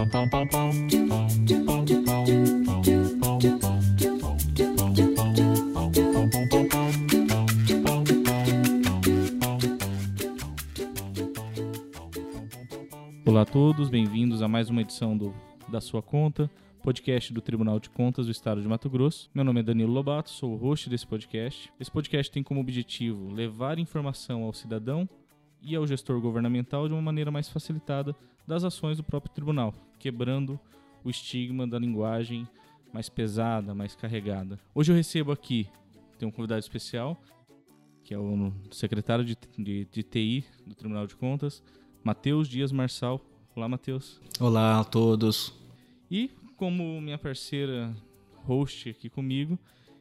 Olá a todos, bem-vindos a mais uma edição do Da Sua Conta, podcast do Tribunal de Contas do Estado de Mato Grosso. Meu nome é Danilo Lobato, sou o host desse podcast. Esse podcast tem como objetivo levar informação ao cidadão e ao gestor governamental de uma maneira mais facilitada das ações do próprio tribunal, quebrando o estigma da linguagem mais pesada, mais carregada. Hoje eu recebo aqui, tem um convidado especial, que é o secretário de, de, de TI do Tribunal de Contas, Matheus Dias Marçal. Olá, Matheus. Olá a todos. E como minha parceira host aqui comigo,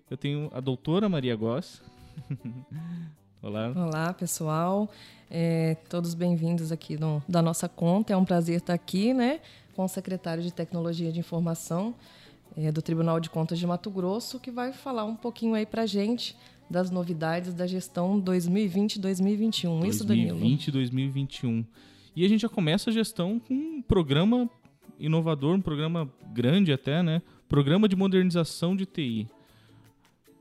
eu tenho a doutora Maria Goss. Olá. Olá, pessoal. É, todos bem-vindos aqui no, da nossa conta. É um prazer estar aqui, né, com o secretário de Tecnologia de Informação é, do Tribunal de Contas de Mato Grosso, que vai falar um pouquinho aí para gente das novidades da gestão 2020-2021. Isso, Danilo? 2020-2021. E a gente já começa a gestão com um programa inovador, um programa grande até, né? Programa de modernização de TI.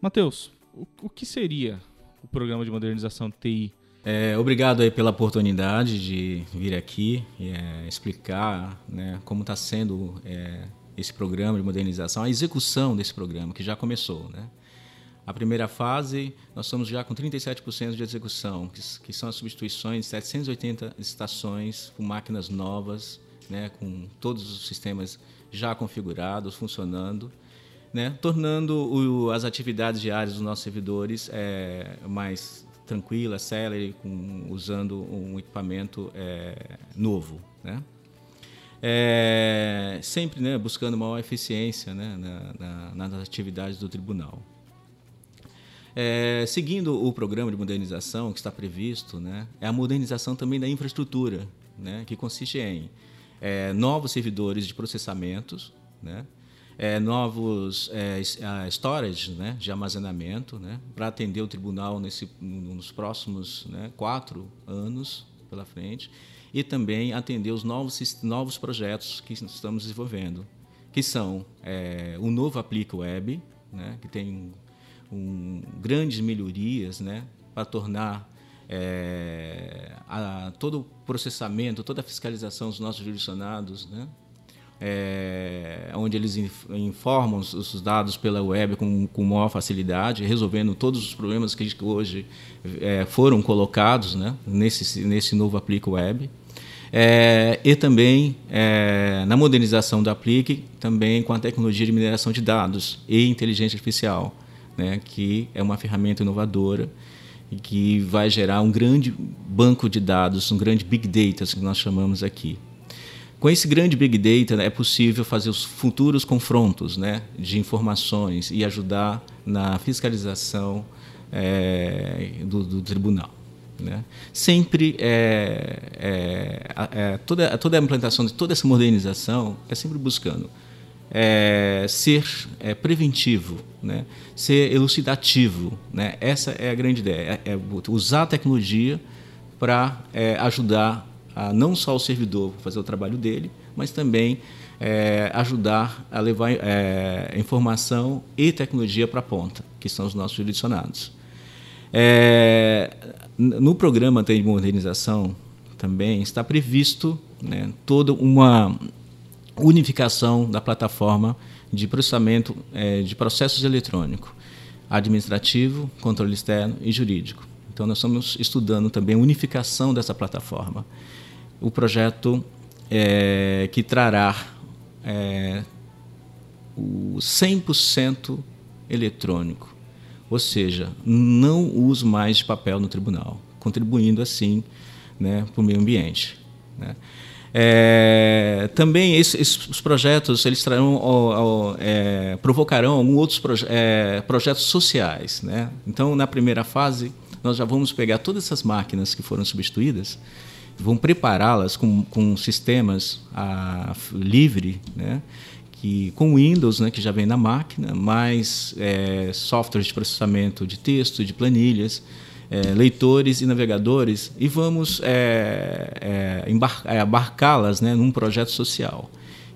Matheus, o, o que seria o programa de modernização de TI? É, obrigado aí pela oportunidade de vir aqui e é, explicar né, como está sendo é, esse programa de modernização, a execução desse programa, que já começou. Né? A primeira fase, nós estamos já com 37% de execução, que, que, são as substituições de 780 estações com máquinas novas, né, com todos os sistemas já configurados, funcionando né, tornando o, as atividades diárias dos nossos servidores é, mais tranquilas, célere, com, usando um equipamento é, novo. Né? É, sempre né, buscando maior eficiência né, na, na, nas atividades do tribunal. É, seguindo o programa de modernização que está previsto, né, é a modernização também da infraestrutura, né, que consiste em é, novos servidores de processamentos, né, é, novos é, storage né, de armazenamento né, para atender o tribunal nesse, nos próximos né, quatro anos pela frente e também atender os novos, novos projetos que estamos desenvolvendo, que são é, o novo Aplica Web, né, que tem um, grandes melhorias né, para tornar é, a, todo o processamento, toda a fiscalização dos nossos jurisdicionados né, é, onde eles informam os dados pela web com, com maior facilidade, resolvendo todos os problemas que hoje é, foram colocados né, nesse, nesse novo Aplique Web. É, e também é, na modernização da Aplique, também com a tecnologia de mineração de dados e inteligência artificial, né, que é uma ferramenta inovadora e que vai gerar um grande banco de dados, um grande big data, que nós chamamos aqui. Com esse grande Big Data né, é possível fazer os futuros confrontos né, de informações e ajudar na fiscalização é, do, do, tribunal. Né? Sempre é, é, é, toda, toda a implantação de toda essa modernização é sempre buscando é, ser é, preventivo, né? ser elucidativo. Né? Essa é a grande ideia, é, usar a tecnologia para ajudar a, não só o servidor fazer o trabalho dele, mas também é, ajudar a levar é, informação e tecnologia para a ponta, que são os nossos jurisdicionados. É, no programa de modernização também está previsto né, toda uma unificação da plataforma de processamento é, de processos eletrônicos, administrativo, controle externo e jurídico. Então, nós estamos estudando também a unificação dessa plataforma o projeto é, que trará é, o 100% eletrônico, ou seja, não uso mais de papel no tribunal, contribuindo assim né, para o meio ambiente. Né. É, também esses, os projetos eles trarão, ó, ó, é, provocarão alguns outros proje é, projetos sociais. Né? Então, na primeira fase, nós já vamos pegar todas essas máquinas que foram substituídas vão prepará-las com, com sistemas a, livre, né? que com Windows, né, que já vem na máquina, mais é, softwares de processamento de texto, de planilhas, é, leitores e navegadores, e vamos é, é, é abarcá-las né, num projeto social.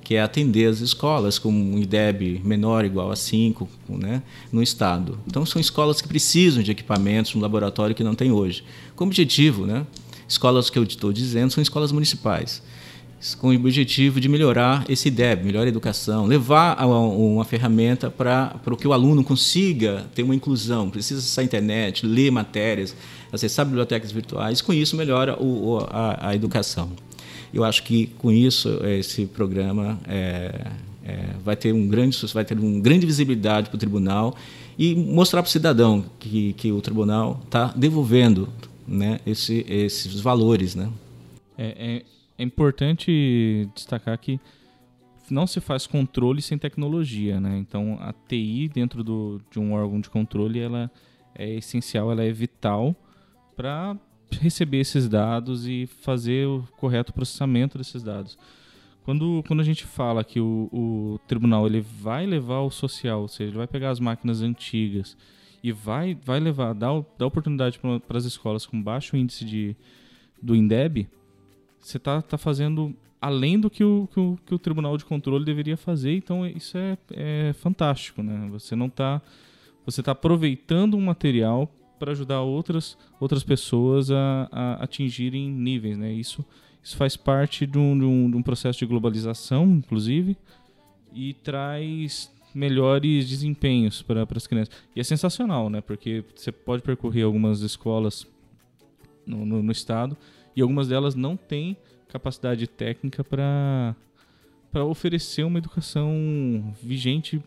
que é atender as escolas com um IDEB menor igual a 5 né, no estado. Então, são escolas que precisam de equipamentos, um laboratório que não tem hoje. Com objetivo, né, escolas que eu estou dizendo são escolas municipais com o objetivo de melhorar esse IDEB, melhor educação, levar uma ferramenta para que o aluno consiga ter uma inclusão, precisa acessar a internet, ler matérias, acessar bibliotecas virtuais, com isso melhora o, a, a, educação. Eu acho que com isso esse programa é, é, vai ter um grande vai ter uma grande visibilidade para o tribunal e mostrar para o cidadão que, que o tribunal está devolvendo né, esse, esses valores, né? É, é, é importante destacar que não se faz controle sem tecnologia, né? Então a TI dentro do, de um órgão de controle ela é essencial, ela é vital para receber esses dados e fazer o correto processamento desses dados. Quando, quando a gente fala que o, o tribunal ele vai levar o social, ou seja, ele vai pegar as máquinas antigas e vai, vai levar, dar, dar oportunidade para as escolas com baixo índice de, do INDEB, você está tá fazendo além do que o, que o, que, o, Tribunal de Controle deveria fazer, então isso é, é fantástico, né? Você não está você está aproveitando um material para ajudar outras, outras pessoas a, a, atingirem níveis, né? Isso, isso faz parte de um, de, um, de um processo de globalização, inclusive, e traz melhores desempenhos para as crianças. E é sensacional, né? Porque você pode percorrer algumas escolas no, no, no estado e algumas delas não têm capacidade técnica para para oferecer uma educação vigente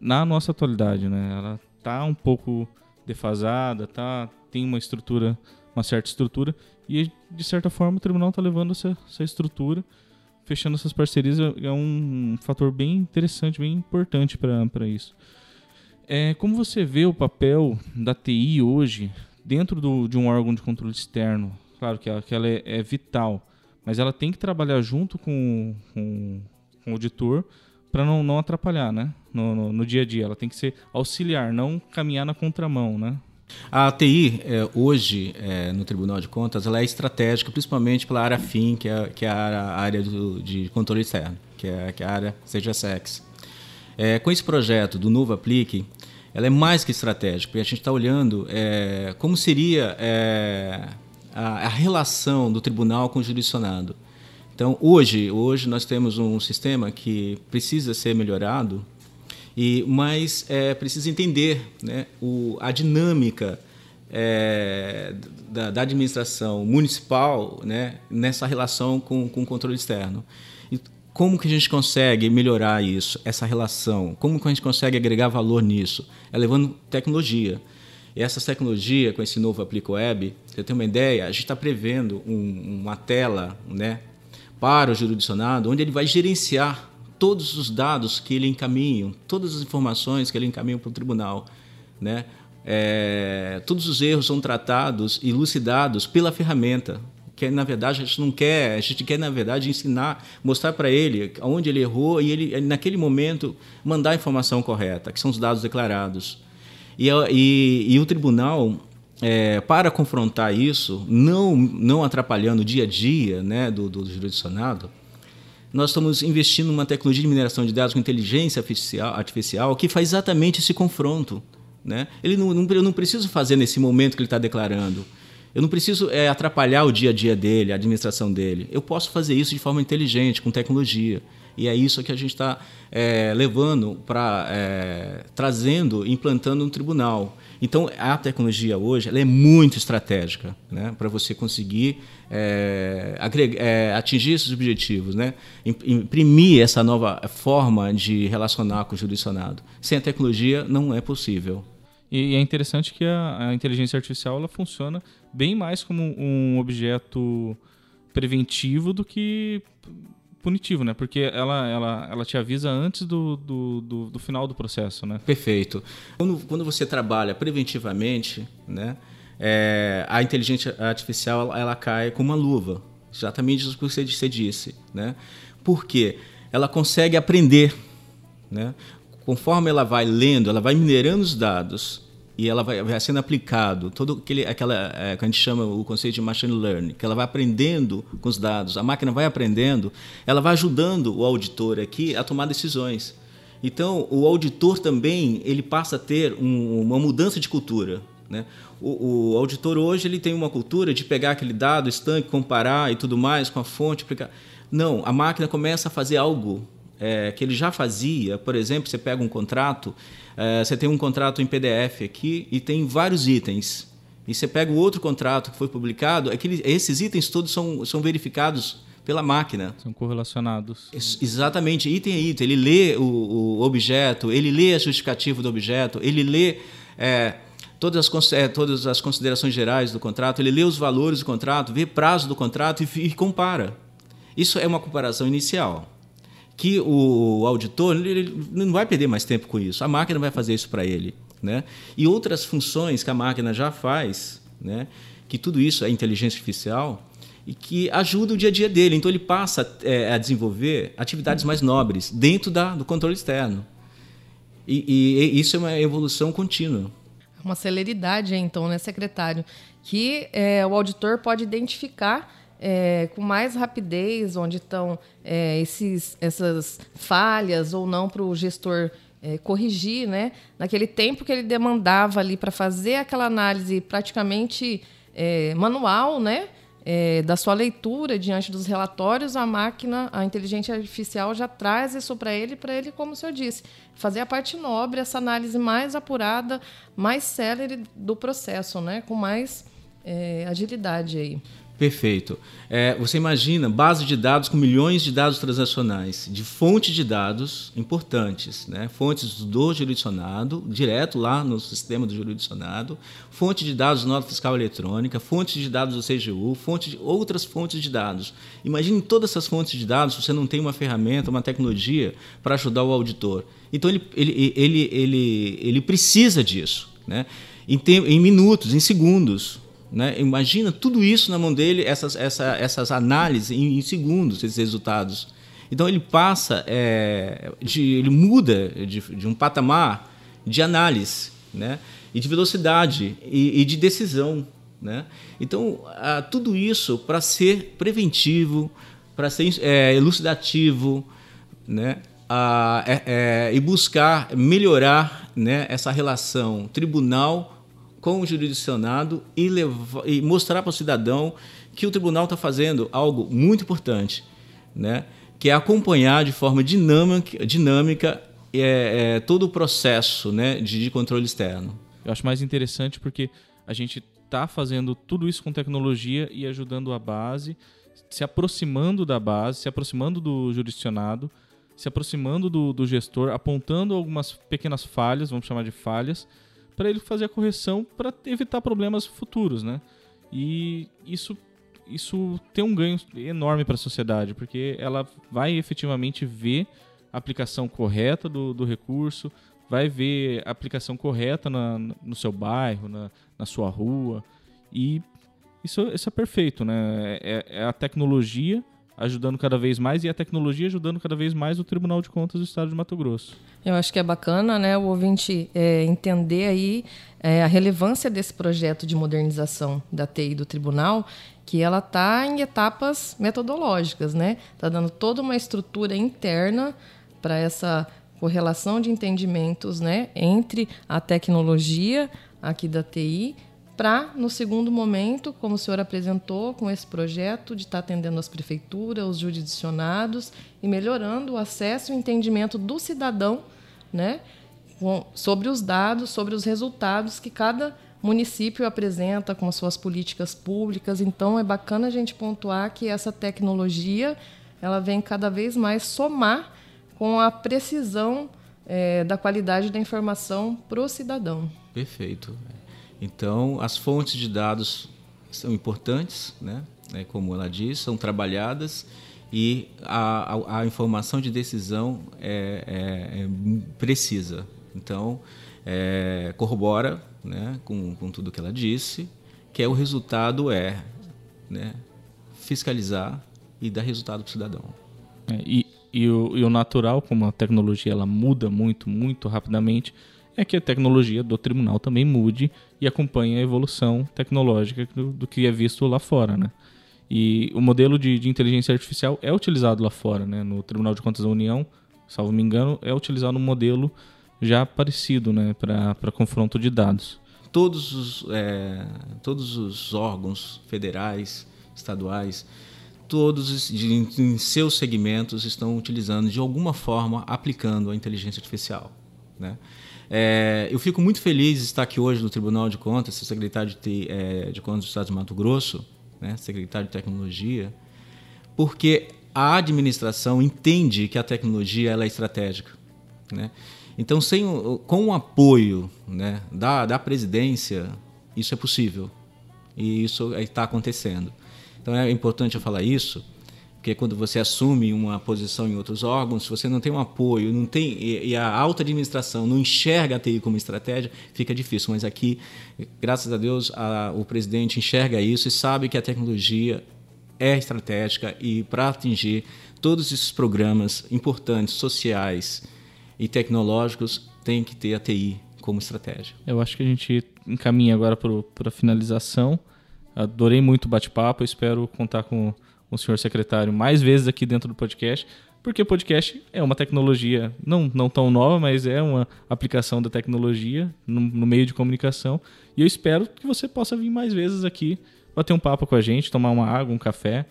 na nossa atualidade, né? Ela tá um pouco defasada, tá tem uma estrutura, uma certa estrutura e de certa forma o tribunal está levando essa, essa estrutura, fechando essas parcerias é, é um fator bem interessante, bem importante para isso. É, como você vê o papel da TI hoje dentro do, de um órgão de controle externo? Claro que ela, que ela é, é, vital, mas ela tem que trabalhar junto com, com, com o auditor para não, não atrapalhar, né? No, no, no, dia a dia. Ela tem que ser auxiliar, não caminhar na contramão, né? A TI, é, hoje, é, no Tribunal de Contas, ela é estratégica, principalmente pela área FIM, que é, que é a área do, de controle externo, que é, que é a área SEJASEX. É, com esse projeto do novo Aplique, ela é mais que estratégica, porque a gente está olhando é, como seria é, a, a, relação do tribunal com o jurisdicionado. Então, hoje, hoje nós temos um sistema que precisa ser melhorado, e mas é, precisa entender né, o, a dinâmica é, da, da, administração municipal né, nessa relação com, com o controle externo. E como que a gente consegue melhorar isso, essa relação? Como que a gente consegue agregar valor nisso? É levando tecnologia. E essa tecnologia, com esse novo Aplico Web, você tem uma ideia, a gente está prevendo um, uma tela né, para o jurisdicionado, onde ele vai gerenciar todos os dados que ele encaminha, todas as informações que ele encaminha para o tribunal. Né? É, todos os erros são tratados e elucidados pela ferramenta. Que na verdade a gente não quer, a gente quer na verdade ensinar, mostrar para ele onde ele errou e ele naquele momento mandar a informação correta, que são os dados declarados. E, e, e o tribunal, é, para confrontar isso, não, não atrapalhando o dia a dia né, do, do jurisdicionado, nós estamos investindo numa tecnologia de mineração de dados com inteligência artificial que faz exatamente esse confronto. Né? Ele não, não, eu não preciso fazer nesse momento que ele está declarando. Eu não preciso é, atrapalhar o dia a dia dele, a administração dele. Eu posso fazer isso de forma inteligente, com tecnologia. E é isso que a gente está é, levando para é, trazendo, implantando no tribunal. Então a tecnologia hoje ela é muito estratégica, né, para você conseguir é, agregar, é, atingir esses objetivos, né, imprimir essa nova forma de relacionar com o jurisdicionado. Sem a tecnologia não é possível. E é interessante que a, a inteligência artificial ela funciona bem mais como um objeto preventivo do que punitivo, né? Porque ela, ela, ela te avisa antes do, do, do, do final do processo, né? Perfeito. Quando, quando você trabalha preventivamente, né? É, a inteligência artificial ela, cai com uma luva. Exatamente isso que você, você disse, né? Por quê? Ela consegue aprender, né? Conforme ela vai lendo, ela vai minerando os dados e ela vai, vai sendo aplicado todo aquele aquela é, que a gente chama o conceito de machine learning, que ela vai aprendendo com os dados, a máquina vai aprendendo, ela vai ajudando o auditor aqui a tomar decisões. Então, o auditor também ele passa a ter um, uma mudança de cultura. Né? O, o, auditor hoje ele tem uma cultura de pegar aquele dado, estanque, comparar e tudo mais com a fonte. Aplicar. Não, a máquina começa a fazer algo é, que ele já fazia. Por exemplo, você pega um contrato, é, você tem um contrato em PDF aqui e tem vários itens. E você pega o outro contrato que foi publicado, aquele, esses itens todos são, são verificados pela máquina. São correlacionados. Exatamente, item a item. Ele lê o, o objeto, ele lê a justificativa do objeto, ele lê é, todas, as, é, todas as considerações gerais do contrato, ele lê os valores do contrato, vê prazo do contrato e, e compara. Isso é uma comparação inicial. Que o auditor ele não vai perder mais tempo com isso. A máquina vai fazer isso para ele. Né? E outras funções que a máquina já faz, né? que tudo isso é inteligência artificial, e que ajuda o dia a dia dele. Então ele passa é, a desenvolver atividades mais nobres dentro da, do controle externo. E, e, e, isso é uma evolução contínua. Uma celeridade, então, né, secretário? Que é, o auditor pode identificar é, com mais rapidez onde estão é, esses, essas falhas ou não para o gestor é, corrigir, né? Naquele tempo que ele demandava ali para fazer aquela análise praticamente é, manual, né? é, da sua leitura diante dos relatórios, a máquina, a inteligência artificial já traz isso para ele, para ele, como o senhor disse, fazer a parte nobre, essa análise mais apurada, mais célere do processo, né? com mais é, agilidade aí. Perfeito. É, você imagina base de dados com milhões de dados transacionais, de fonte de dados importantes, né? fontes do jurisdicionado, direto lá no sistema do jurisdicionado, fonte de dados nota fiscal eletrônica, fonte de dados do CGU, fonte de outras fontes de dados. Imagine todas essas fontes de dados você não tem uma ferramenta, uma tecnologia para ajudar o auditor. Então ele, ele, ele, ele, ele precisa disso. Né? Em, em minutos, em segundos. Né? Imagina tudo isso na mão dele, essas, essa, essas análises em, em, segundos, esses resultados. Então ele passa, é, de, ele muda de, de, um patamar de análise, né? e de velocidade e, e de decisão, né? Então a, tudo isso para ser preventivo, para ser é, elucidativo, né? A, é, é, e buscar melhorar né, essa relação tribunal com o jurisdicionado e, levar, e mostrar para o cidadão que o tribunal está fazendo algo muito importante, né? que é acompanhar de forma dinâmica, dinâmica é, é, todo o processo né, de, de controle externo. Eu acho mais interessante porque a gente está fazendo tudo isso com tecnologia e ajudando a base, se aproximando da base, se aproximando do jurisdicionado, se aproximando do, do gestor, apontando algumas pequenas falhas, vamos chamar de falhas, para ele fazer a correção para evitar problemas futuros, né? E isso isso tem um ganho enorme para a sociedade, porque ela vai efetivamente ver a aplicação correta do, do recurso, vai ver a aplicação correta na, no seu bairro, na, na sua rua. E isso, isso é perfeito, né? É, é a tecnologia ajudando cada vez mais e a tecnologia ajudando cada vez mais o Tribunal de Contas do Estado de Mato Grosso. Eu acho que é bacana, né, o ouvinte é, entender aí é, a relevância desse projeto de modernização da TI do Tribunal, que ela está em etapas metodológicas, né? Está dando toda uma estrutura interna para essa correlação de entendimentos, né, entre a tecnologia aqui da TI para, no segundo momento, como o senhor apresentou com esse projeto, de estar atendendo as prefeituras, os jurisdicionados e melhorando o acesso e o entendimento do cidadão né, sobre os dados, sobre os resultados que cada município apresenta com as suas políticas públicas. Então, é bacana a gente pontuar que essa tecnologia ela vem cada vez mais somar com a precisão é, da qualidade da informação para o cidadão. Perfeito. Então, as fontes de dados são importantes, né? É, como ela diz, são trabalhadas e a, a, a informação de decisão é, é, é precisa. Então, é, corrobora né, com, com tudo que ela disse, que é o resultado é né, fiscalizar e dar resultado para o cidadão. É, e, e, o, e o natural, como a tecnologia ela muda muito, muito rapidamente, é que a tecnologia do tribunal também mude e acompanhe a evolução tecnológica do, do que é visto lá fora, né? E o modelo de, de, inteligência artificial é utilizado lá fora, né? No Tribunal de Contas da União, salvo me engano, é utilizado um modelo já parecido, né? Para confronto de dados. Todos os, é, todos os órgãos federais, estaduais, todos em seus segmentos estão utilizando de alguma forma aplicando a inteligência artificial, né? É, eu fico muito feliz de estar aqui hoje no Tribunal de Contas, ser secretário de, é, de Contas do Estado de Mato Grosso, né, secretário de Tecnologia, porque a administração entende que a tecnologia ela é estratégica. Né? Então, sem, com o apoio né, da, da presidência, isso é possível. E isso está acontecendo. Então, é importante eu falar isso, porque quando você assume uma posição em outros órgãos, se você não tem um apoio, não tem e a alta administração não enxerga a TI como estratégia, fica difícil. Mas aqui, graças a Deus, a, o presidente enxerga isso e sabe que a tecnologia é estratégica e para atingir todos esses programas importantes, sociais e tecnológicos, tem que ter a TI como estratégia. Eu acho que a gente encaminha agora para a finalização. Adorei muito o bate-papo, espero contar com o senhor secretário mais vezes aqui dentro do podcast, porque podcast é uma tecnologia não, não tão nova, mas é uma aplicação da tecnologia no, no meio de comunicação. E eu espero que você possa vir mais vezes aqui, bater um papo com a gente, tomar uma água, um café.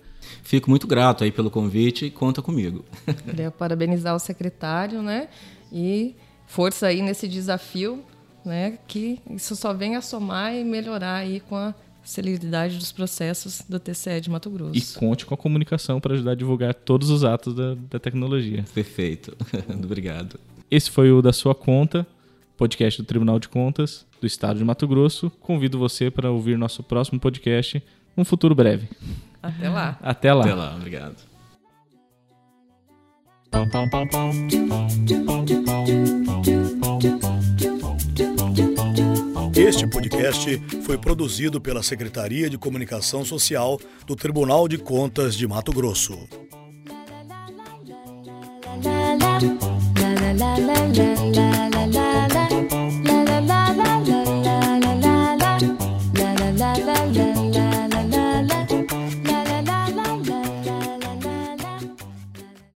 Fico muito grato aí pelo convite e conta comigo. Queria parabenizar o secretário, né? E força aí nesse desafio, né? Que isso só vem a somar e melhorar aí com a celeridade dos processos do TCE de Mato Grosso. E conte com a comunicação para ajudar a divulgar todos os atos da, da tecnologia. Perfeito. Obrigado. Esse foi o da sua conta, podcast do Tribunal de Contas do Estado de Mato Grosso. Convido você para ouvir nosso próximo podcast num futuro breve. Até lá. Até lá. Até lá. Obrigado. Este podcast foi produzido pela Secretaria de Comunicação Social do Tribunal de Contas de Mato Grosso.